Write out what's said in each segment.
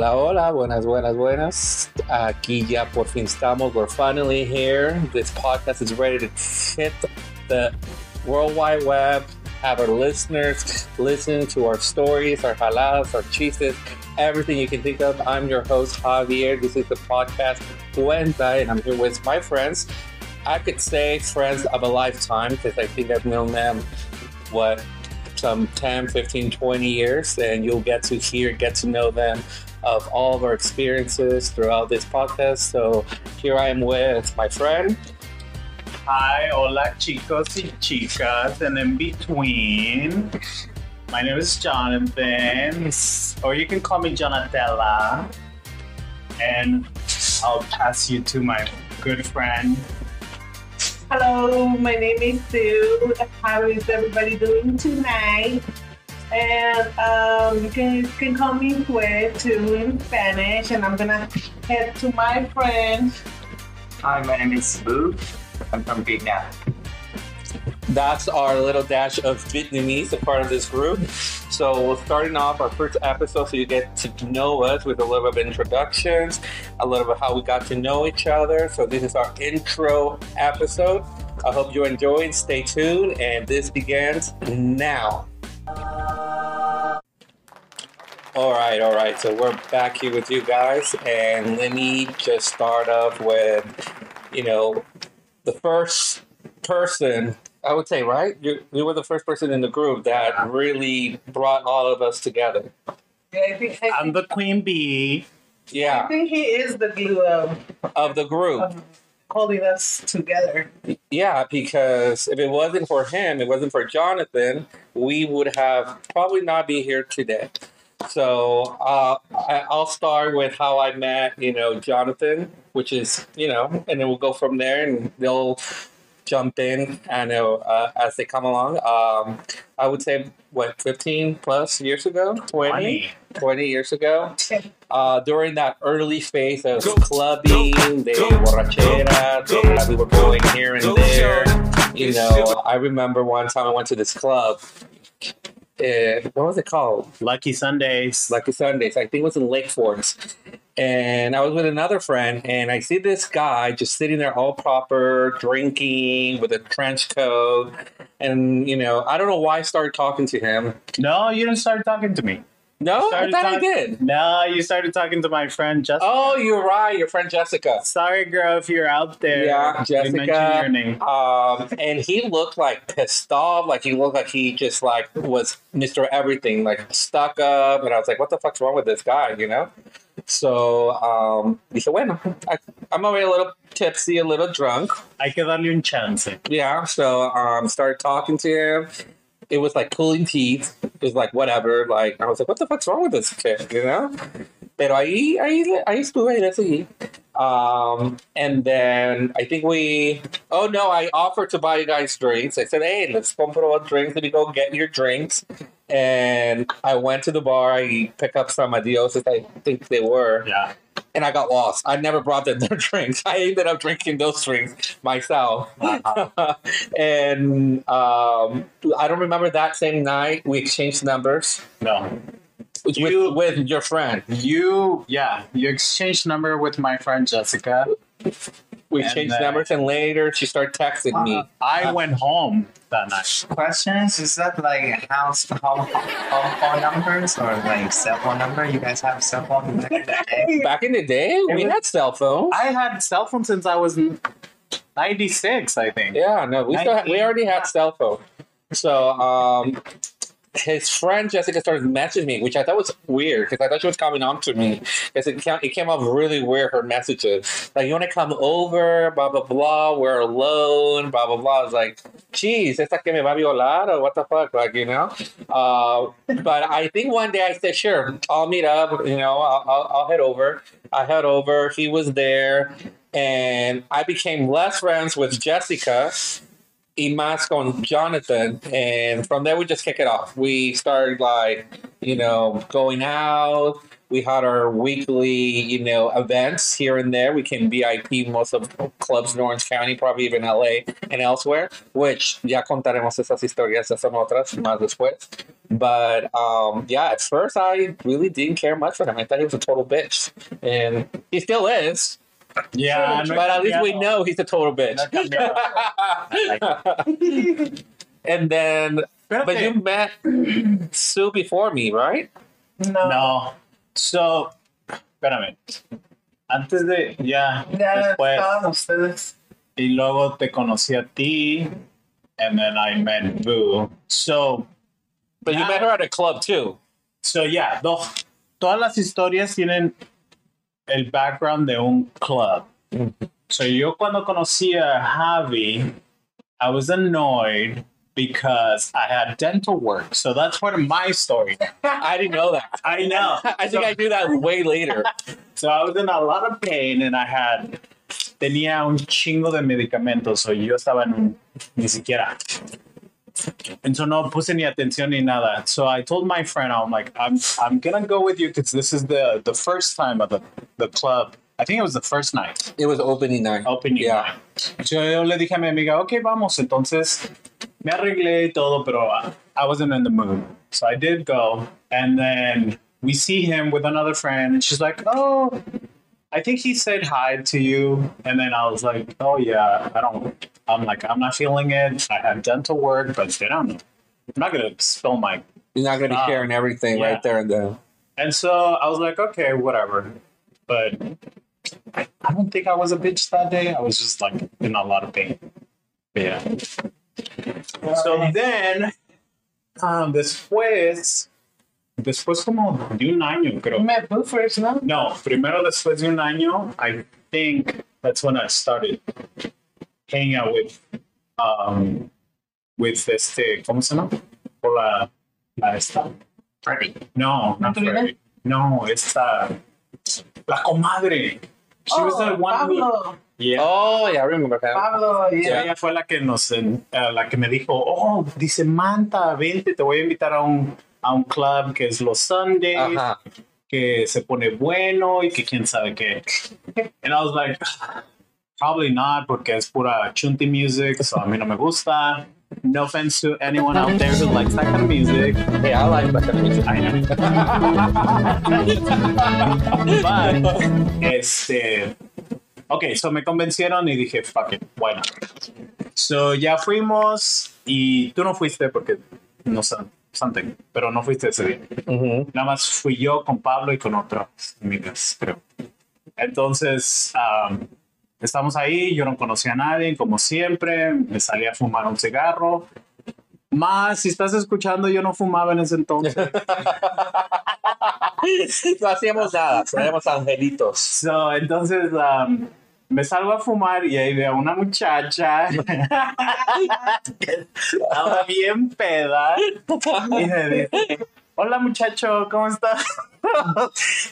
Hola, hola, buenas, buenas, buenas. Aquí ya por fin estamos. We're finally here. This podcast is ready to hit the World Wide Web. Have our listeners listen to our stories, our haladas, our chistes, everything you can think of. I'm your host, Javier. This is the podcast Cuenta, and I'm here with my friends. I could say friends of a lifetime because I think I've known them, what, some 10, 15, 20 years, and you'll get to hear, get to know them of all of our experiences throughout this podcast. So here I am with my friend. Hi, hola chicos y chicas, and in between. My name is Jonathan, or you can call me Jonatella. And I'll pass you to my good friend. Hello, my name is Sue. How is everybody doing tonight? And um, you can, you can call me Fue too in Spanish, and I'm gonna head to my friend. Hi, my name is Vu. I'm from Vietnam. That's our little dash of Vietnamese, a part of this group. So we're starting off our first episode so you get to know us with a little bit of introductions, a little bit how we got to know each other. So this is our intro episode. I hope you enjoyed. stay tuned. And this begins now. All right, all right. So we're back here with you guys, and let me just start off with, you know, the first person. I would say, right? You, you were the first person in the group that really brought all of us together. Yeah, I think, I, I'm the queen bee. Yeah. I think he is the glue of, of the group. of holding us together. Yeah, because if it wasn't for him, it wasn't for Jonathan, we would have probably not be here today. So uh, I, I'll start with how I met, you know, Jonathan, which is, you know, and then we'll go from there, and they'll jump in, I know, uh, as they come along. Um, I would say what 15 plus years ago, 20, 20, 20. years ago. Uh, during that early phase of clubbing, the borrachera, the, we were going here and there. You know, I remember one time I went to this club. Uh, what was it called? Lucky Sundays. Lucky Sundays. I think it was in Lake Forest. And I was with another friend, and I see this guy just sitting there all proper, drinking with a trench coat. And, you know, I don't know why I started talking to him. No, you didn't start talking to me. No, I thought I did. No, you started talking to my friend Jessica. Oh, you're right. Your friend Jessica. Sorry, girl, if you're out there. Yeah, Jessica. your name. Um, and he looked like pissed off. Like he looked like he just like was Mr. Everything, like stuck up. And I was like, what the fuck's wrong with this guy, you know? So, um, dije, bueno, I, I'm already a little tipsy, a little drunk. Hay que darle un chance. Yeah, so um, started talking to him. It was like pulling teeth. It was like whatever. Like I was like, what the fuck's wrong with this kid? You know. Pero ahí, ahí, ahí estuve, ahí le seguí. Um, and then I think we. Oh no! I offered to buy you guys drinks. I said, "Hey, let's compro drinks. Let me go get your drinks." And I went to the bar. I picked up some adios, I think they were Yeah. And I got lost. I never brought them their drinks. I ended up drinking those drinks myself. and um, I don't remember that same night we exchanged numbers No. with, You- with your friend. You, yeah, you exchanged number with my friend Jessica. We And exchanged then- numbers, and later she started texting me. I went home that night. Questions? Is that like house home, home phone numbers or like cell phone number? You guys have cell phone back in the day? Back in the day, we was- had cell phones. I had cell phone since I was 96, I think. Yeah, no, we still had, we already had cell phone. So um, his friend Jessica started messaging me, which I thought was weird because I thought she was coming on to me because it came, it came off really weird. Her messages like, "You want to come over?" Blah blah blah. We're alone. Blah blah blah. I was like, "Geez, esta que me va a violar or what the fuck?" Like you know. Uh, but I think one day I said, "Sure, I'll meet up. You know, I'll, I'll, I'll head over." I head over. He was there, and I became less friends with Jessica y más con Jonathan. And from there, we just kick it off. We started like, you know, going out. We had our weekly, you know, events here and there. We can VIP most of clubs in Orange County, probably even LA and elsewhere, which ya contaremos esas historias, son otras más después. But um, yeah, at first I really didn't care much for him. I thought he was a total bitch, and he still is. Yeah, no but at least we know he's a total bitch. No he cambiado. and then, but Espérate. you met Sue before me, right? No. No. So, espérame. Antes de, ya, Ya después, estaban ustedes. y luego te conocí a ti, and then I met Vu. So, But you met her at a club too. so yeah, do- todas las historias tienen el background de un club. Mm-hmm. So yo cuando conocí a Javi, I was annoyed because I had dental work. So that's part of my story. I didn't know that. I know. I think I knew that way later. So I was in a lot of pain and I had tenía un chingo de medicamentos, so yo estaba en un ni siquiera. Entonces no puse ni atención ni nada. So I told my friend, I'm like, I'm I'm gonna go with you because this is the the first time of the the club. I think it was the first night. It was opening night. Opening Yeah. night. So yo le dije a mi amiga, ok, vamos. Entonces me arreglé todo, pero I- I wasn't in the mood. So I did go. And then we see him with another friend, and she's like, oh, I think he said hi to you. And then I was like, oh, yeah, I don't, I'm like, I'm not feeling it. I have dental work, but they don't know. I'm not going to spill my. You're not going to be sharing everything yeah. right there and then. And so I was like, okay, whatever. But I, I don't think I was a bitch that day. I was just like in a lot of pain. But yeah. So then, um, después, después como de un año, creo. Met Boo first, no? No, primero después de un año, I think that's when I started hanging out with, um, with este, ¿cómo se llama? Con la, la esta. Freddy. No. Freddy. No, esta, la comadre. She was the Oh, one who, Pablo. yeah. Oh, yeah, I remember. Pablo, yeah. ella fue la que nos, eh, la que me dijo, oh, dice Manta, vente, te voy a invitar a un, a un club que es los Sundays, Ajá. que se pone bueno y que quién sabe qué. And I was like, probably not, porque es pura chunty music, so a mí no me gusta. No offense to anyone out there who likes that kind of music. Hey, I like that kind of music. I know. But, este. Ok, so me convencieron y dije, fuck it, not? So ya fuimos y tú no fuiste porque no sé, something, pero no fuiste ese día. Mhm. Nada más fui yo con Pablo y con otras amigas, creo. Entonces, um, estamos ahí, yo no conocía a nadie, como siempre, me salí a fumar un cigarro. Más, si estás escuchando, yo no fumaba en ese entonces. no hacíamos nada, éramos angelitos. So, entonces um, me salgo a fumar y ahí veo a una muchacha estaba bien peda y me dice, hola muchacho, ¿cómo estás?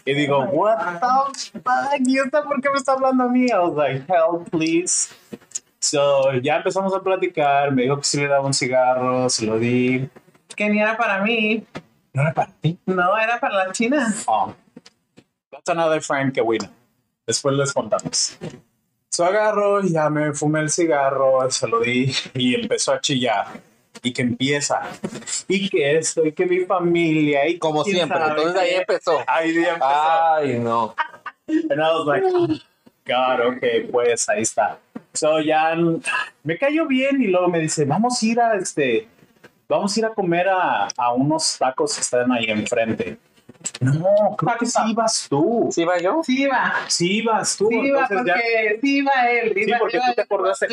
y digo, what the fuck, ¿y esta por qué me está hablando a mí? I was like, help, please. So, ya empezamos a platicar, me dijo que si le daba un cigarro, se lo di. Que ni era para mí. No era para ti. No, era para la china. Oh, that's another friend que win. Después les contamos. So agarro, ya me fumé el cigarro, se lo di y empezó a chillar. Y que empieza. Y que esto, y que mi familia, y Como siempre. sabe Entonces ahí empezó. Ahí empezó. Ay, no. And I was like, oh, God, ok, pues ahí está. So ya me cayó bien y luego me dice, vamos a ir a este, vamos a ir a comer a, a unos tacos que están ahí enfrente. No, creo que sí ibas tú. ¿Sí va yo? Sí iba. Sí ibas tú. Sí iba entonces ya- porque sí iba él. Sí, Iba, porque iba- tú te acordaste.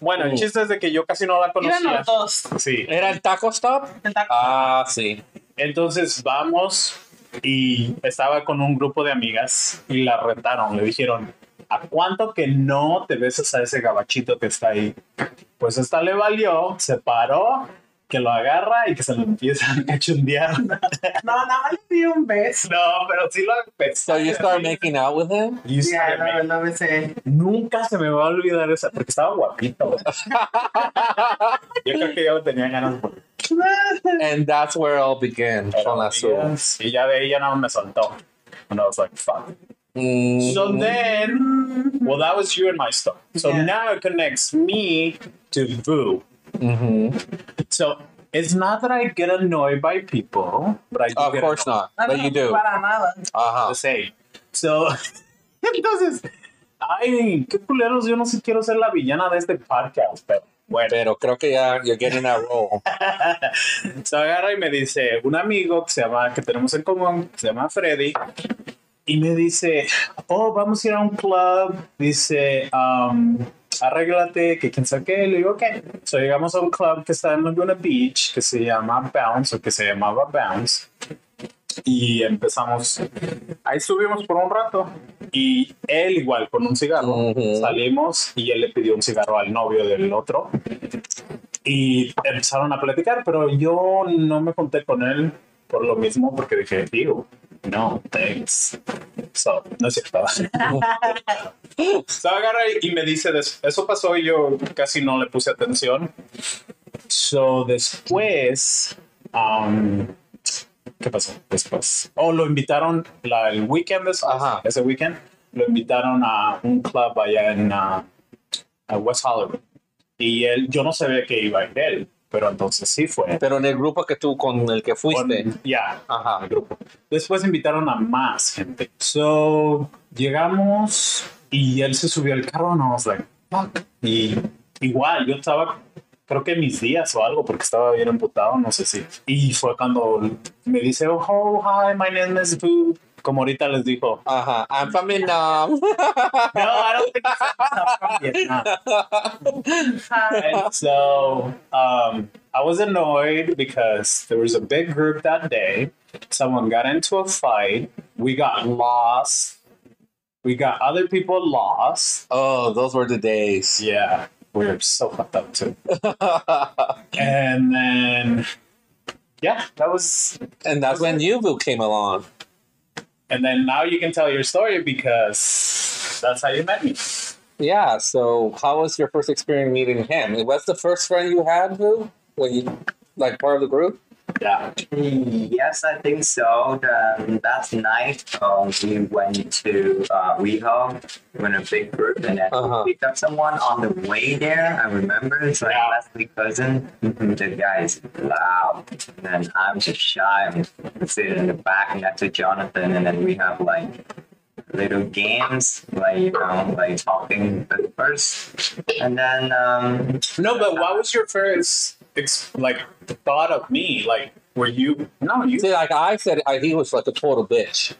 Bueno, el chiste es de que yo casi no la conocía. los dos. Sí. ¿Era el taco stop? El taco. Ah, sí. Entonces vamos y estaba con un grupo de amigas y la retaron. Le dijeron, ¿a cuánto que no te besas a ese gabachito que está ahí? Pues esta le valió, se paró, que lo agarra y que se lo empieza a cachundear. No, nada más le di un beso. No, pero sí lo empezó. So you start making out with him? You Ya, started no, making- no besé. Nunca se me va a olvidar esa, porque estaba guapito. Yo creo que ya lo tenía ganas. por- And that's where it all began. Pero Con la Sue. ella- Y ya de ella no me soltó. And I was like, fuck. Mm. So then, well, that was you and my story. So Yeah. now it connects me to Boo. Mhm. So It's not that I get annoyed by people, but I do Of get course annoyed. not, but you do. Para nada. Uh The same. So, entonces, ay, qué culeros, yo no sé, quiero ser la villana de este podcast, pero bueno. Pero creo que ya you're getting that role. Se agarra y me dice, un amigo que se llama, que tenemos en común, que se llama Freddy, y me dice, oh, vamos a ir a un club, dice, um, arréglate, que quién sabe qué, le digo, ok. So llegamos a un club que está en Laguna Beach, que se llama Bounce, o que se llamaba Bounce, y empezamos, ahí subimos por un rato, y él igual con un cigarro, Ujú. salimos, y él le pidió un cigarro al novio del otro, y empezaron a platicar, pero yo no me conté con él por lo mismo, porque dije, digo, no, thanks. So, no es cierto. so, agarra y me dice, eso pasó y yo casi no le puse atención. So, después, um, ¿qué pasó después? Oh, lo invitaron la- el weekend después, Ajá. ese weekend, lo invitaron a un club allá en uh, a West Hollywood. Y él, yo no sabía que iba a ir él, pero entonces sí fue. Pero en el grupo que tú con el que fuiste. Ya, Ajá. al grupo. Después invitaron a más gente. So, llegamos y él se subió al carro and I was like, fuck. Y igual, yo estaba, creo que mis días o algo, porque estaba bien emputado, no sé si. Y fue cuando me dice, oh, hi, my name is Boo. Como ahorita les dijo. Ajá. I'm from Vietnam. No, I don't think I'm from Vietnam. And so um, I was annoyed because there was a big group that day. Someone got into a fight. We got lost. We got other people lost. oh, those were the days. Yeah, we were so fucked up too. And then, yeah, that was. and that's when Yuvu came along. And then now you can tell your story because that's how you met me. Yeah. So, how was your first experience meeting him? Was the first friend you had, who When you like part of the group? Yeah. Yes, I think so. The, that night, uh, we went to uh, WeHo in a big group, and then Uh-huh. we picked up someone on the way there. I remember it's like Yeah. Leslie cousin. The guy is loud, and then I'm just shy. I'm sitting in the back next to Jonathan, and then we have like little games, like you know, like talking at first, and then um, No, but what was your first ex- like the thought of me? Like, were you? No, you. See, like I said, I, he was like a total bitch.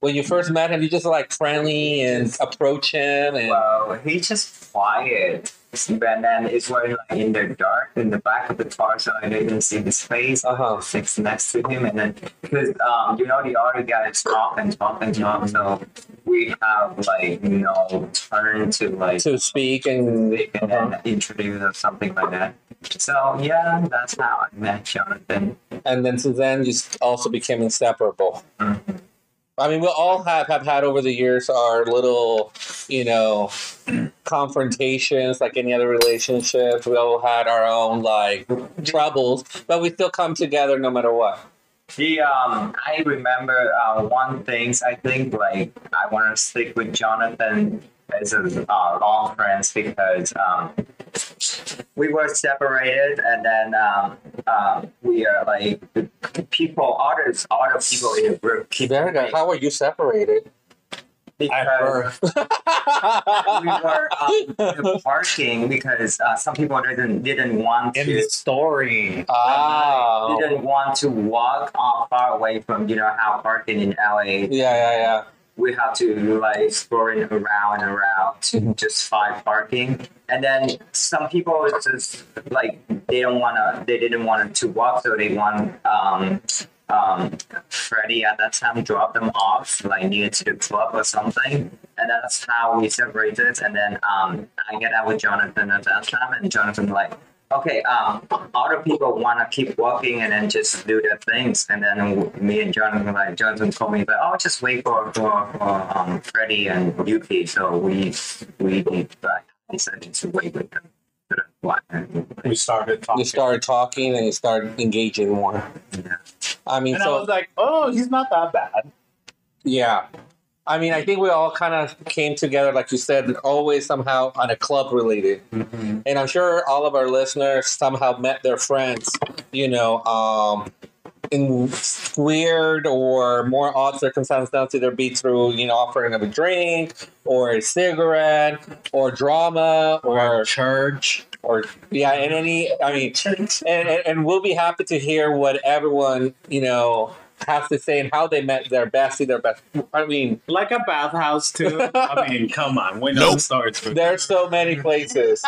When you first met him, you just like friendly and approach him, and Well, he's just quiet. And then it's when like in the dark in the back of the car, so I didn't see his face. Uh-huh. Sits next to him, and then because um, you know the other guys talk and talk and talk, so we have like you know turn to like to speak and speak and then introduce or something like that. So yeah, that's how I met Jonathan. and then so then you also became inseparable. I mean, we all have, have had over the years our little, you know, confrontations like any other relationship. We all had our own like troubles, but we still come together no matter what. He, um, I remember uh, one things. I think like I want to stick with Jonathan as a uh, long friends because um, we were separated, and then um, um, we are like people, others, other people in the group keep Verga, how are you separated? At because we were um, parking because uh, some people didn't didn't want In to. the story. Ah, Didn't want to walk uh, far away from you know how parking in LA yeah, yeah, yeah. We have to like exploring around and around to just find parking. And then some people it's just like they don't wanna they didn't want to walk so they want um um Freddie at that time dropped them off like near to the club or something. And that's how we separated and then um I get out with Jonathan at that time and Jonathan like okay, um, other people want to keep walking and then just do their things. And then me and Jonathan, like, Jonathan told me, like, oh, just wait for, for, for um, Freddie and Yuki. So we, we like, decided to wait with them. What? We started talking. You started talking and you started engaging more. Yeah. I mean, and I so was like, oh, he's not that bad. yeah. I mean, I think we all kind of came together, like you said, always somehow on a club related. Mhm. And I'm sure all of our listeners somehow met their friends, you know, um, in weird or more odd circumstances, to either be through, you know, offering them a drink or a cigarette or drama or church. or yeah, and any, I mean, and, and, and we'll be happy to hear what everyone, you know, has to say and how they met their bestie, their best. I mean, Like a bathhouse too. I mean, come on, we know the stories. For there's so many places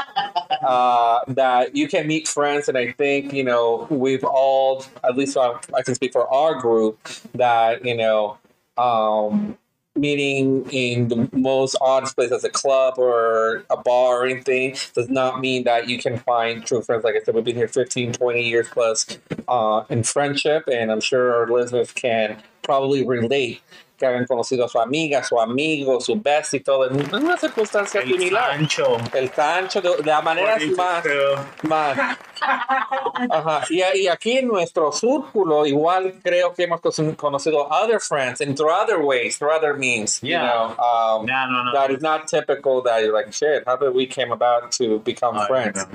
uh, that you can meet friends, and I think you know we've all, at least I, I can speak for our group, that you know. Um, meeting in the most odd place as a club or a bar or anything does not mean that you can find true friends. Like i said we've been here 15 20 years plus uh, in friendship and i'm sure our listeners can probably relate que hayan conocido a su amiga, su amigo, su bestie, todo en una circunstancia El similar. Sancho. El Sancho, de, de la manera más, más. Ajá. Y, y aquí en nuestro círculo, igual creo que hemos cono- conocido other friends and through other ways, through other means. Yeah. You know, um, No, no, no. that is not typical that you're like, shit, how did we came about to become Ay, friends?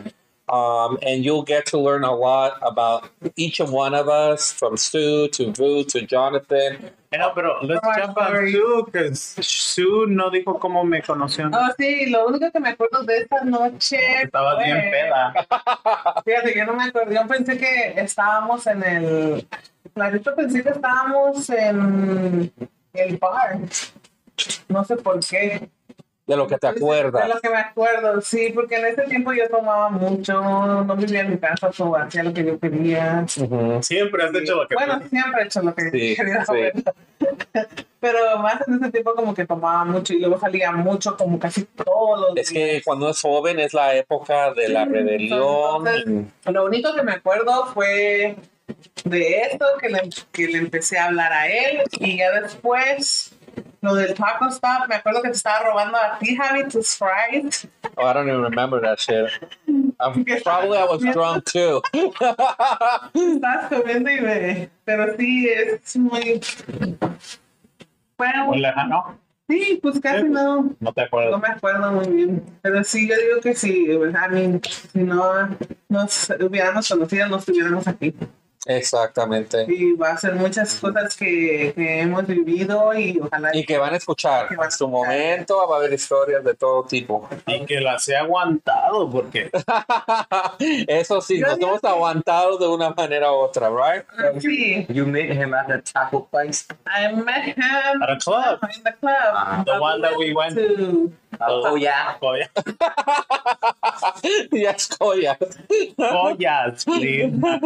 No. Um, and you'll get to learn a lot about each of one of us, from Sue to Vu to Jonathan. No, pero let's Right, jump on sorry. Sue, because Sue no dijo cómo me conoció. Oh, sí, lo único que me acuerdo de esta noche. Estaba fue- bien peda. Fíjate, yo no me acuerdo. Yo pensé que estábamos en el. Clarito pensé que estábamos en el bar. No sé por qué. De lo que te De acuerdas. lo que me acuerdo, sí, porque en ese tiempo yo tomaba mucho, no vivía en mi casa, so hacía lo que yo quería. Siempre has hecho lo que Bueno, siempre he hecho lo que Sí, quería. sí. Pero más en ese tiempo como que tomaba mucho y luego salía mucho, como casi todos los Es días. que cuando es joven es la época de la rebelión. entonces, Lo único que me acuerdo fue de esto, que le, que le empecé a hablar a él y ya después lo del taco stop, me acuerdo que te estaba robando a ti, Javi, tus fries. Oh, I don't even remember that shit. Probably I was drunk too. Estabas comiendo y me... Pero sí, es muy... Bueno, Muy lejano. sí, pues casi no, No te no acuerdas. me acuerdo muy bien. Pero sí, yo digo que sí, I mean, si no nos hubiéramos conocido, no estuviéramos aquí. Exactamente. Y va a ser muchas cosas que, que hemos vivido y ojalá... Y que van a escuchar. Que van a En su escuchar. momento va a haber historias de todo tipo. Y que las he aguantado porque Eso sí, nos hemos aguantado de una manera u otra, right? Sí, You met him at the taco place. I met him At a club. in the club. Uh, the one that we went to. Oh, yeah. Joya- yes, Koya. Joyas, please. not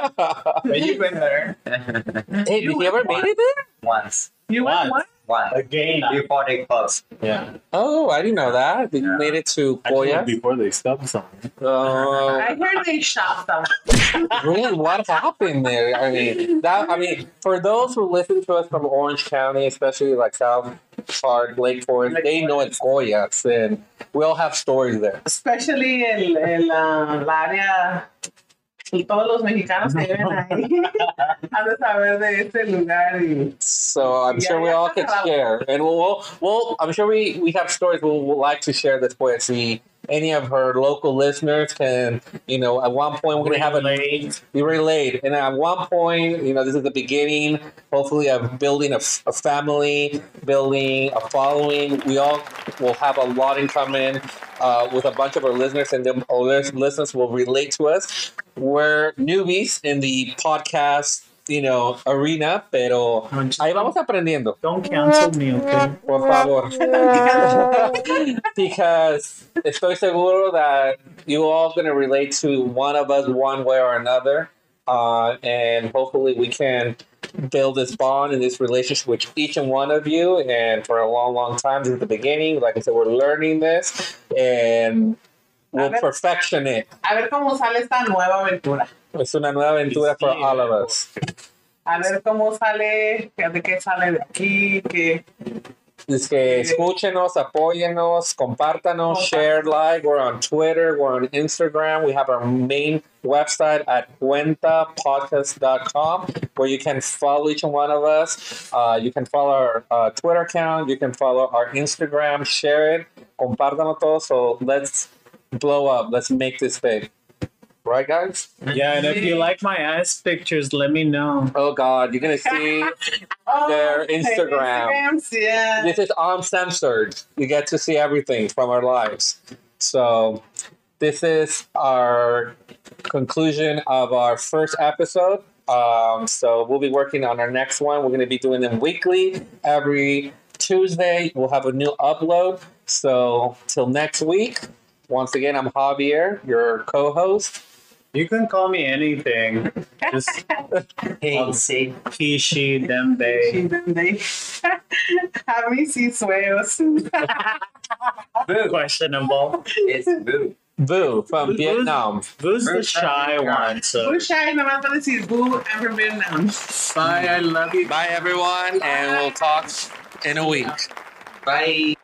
joyas. But you've been there Hey, did you ever made it there? Once. You went Once. what? One. again. Before they closed. Yeah. Oh, I didn't know that. Did you made it to Actually, Koya? before they stopped something. Oh, I heard they shot someone. really? What happened there? I mean, that. I mean, for those who listen to us from Orange County, especially like South Park, Lake Forest, they know it's Koyas, and we all have stories there. Especially in, el, uh, la área y todos los mexicanos que viven ahí han de saber de este lugar y So I'm sure we all can share, and we'll, we'll, we'll I'm sure we, we have stories we'll, we'll like to share this with. Any of her local listeners can, you know, at one point we're gonna have a be relayed, and at one point, you know, this is the beginning, hopefully, of building a family, building a following. We all will have a lot in common uh, with a bunch of our listeners, and lis- listeners will relate to us. We're newbies in the podcast, you know, arena, pero ahí vamos aprendiendo. Don't cancel me, okay? Por favor. because estoy seguro that you all going to relate to one of us one way or another. Uh, and hopefully we can build this bond and this relationship with each and one of you. And for a long, long time, this is the beginning. Like I said, we're learning this and we'll perfection it. a ver cómo sale esta nueva aventura. Es una nueva aventura for all of us. A ver cómo sale, de qué sale de aquí, que Es que escúchenos, apóyenos, compártanos, share, like. We're on Twitter, we're on Instagram. We have our main website at cuentapodcast.com where you can follow each one of us. Uh, you can follow our uh, Twitter account, you can follow our Instagram, share it, compártanos todo. So let's blow up, let's make this big. Right, guys? Yeah, and if you like my ass pictures, let me know. Oh, God, you're going to see. Their Instagram. Yeah. this is uncensored. You get to see everything from our lives. So, this is our conclusion of our first episode. Um, so, we'll be working on our next one. We're going to be doing them weekly. Every Tuesday, we'll have a new upload. So, till next week, once again, I'm Javier, your co host. You can call me anything. Just Hey, um, see, he, she, them, they. Have me see sueños. boo. Questionable. It's boo. Boo from Who's- Vietnam. Who's the shy one? So Who's shy? Nomás para decir boo and from Vietnam. bye. I love you. Bye, everyone, and we'll talk in a week. Bye.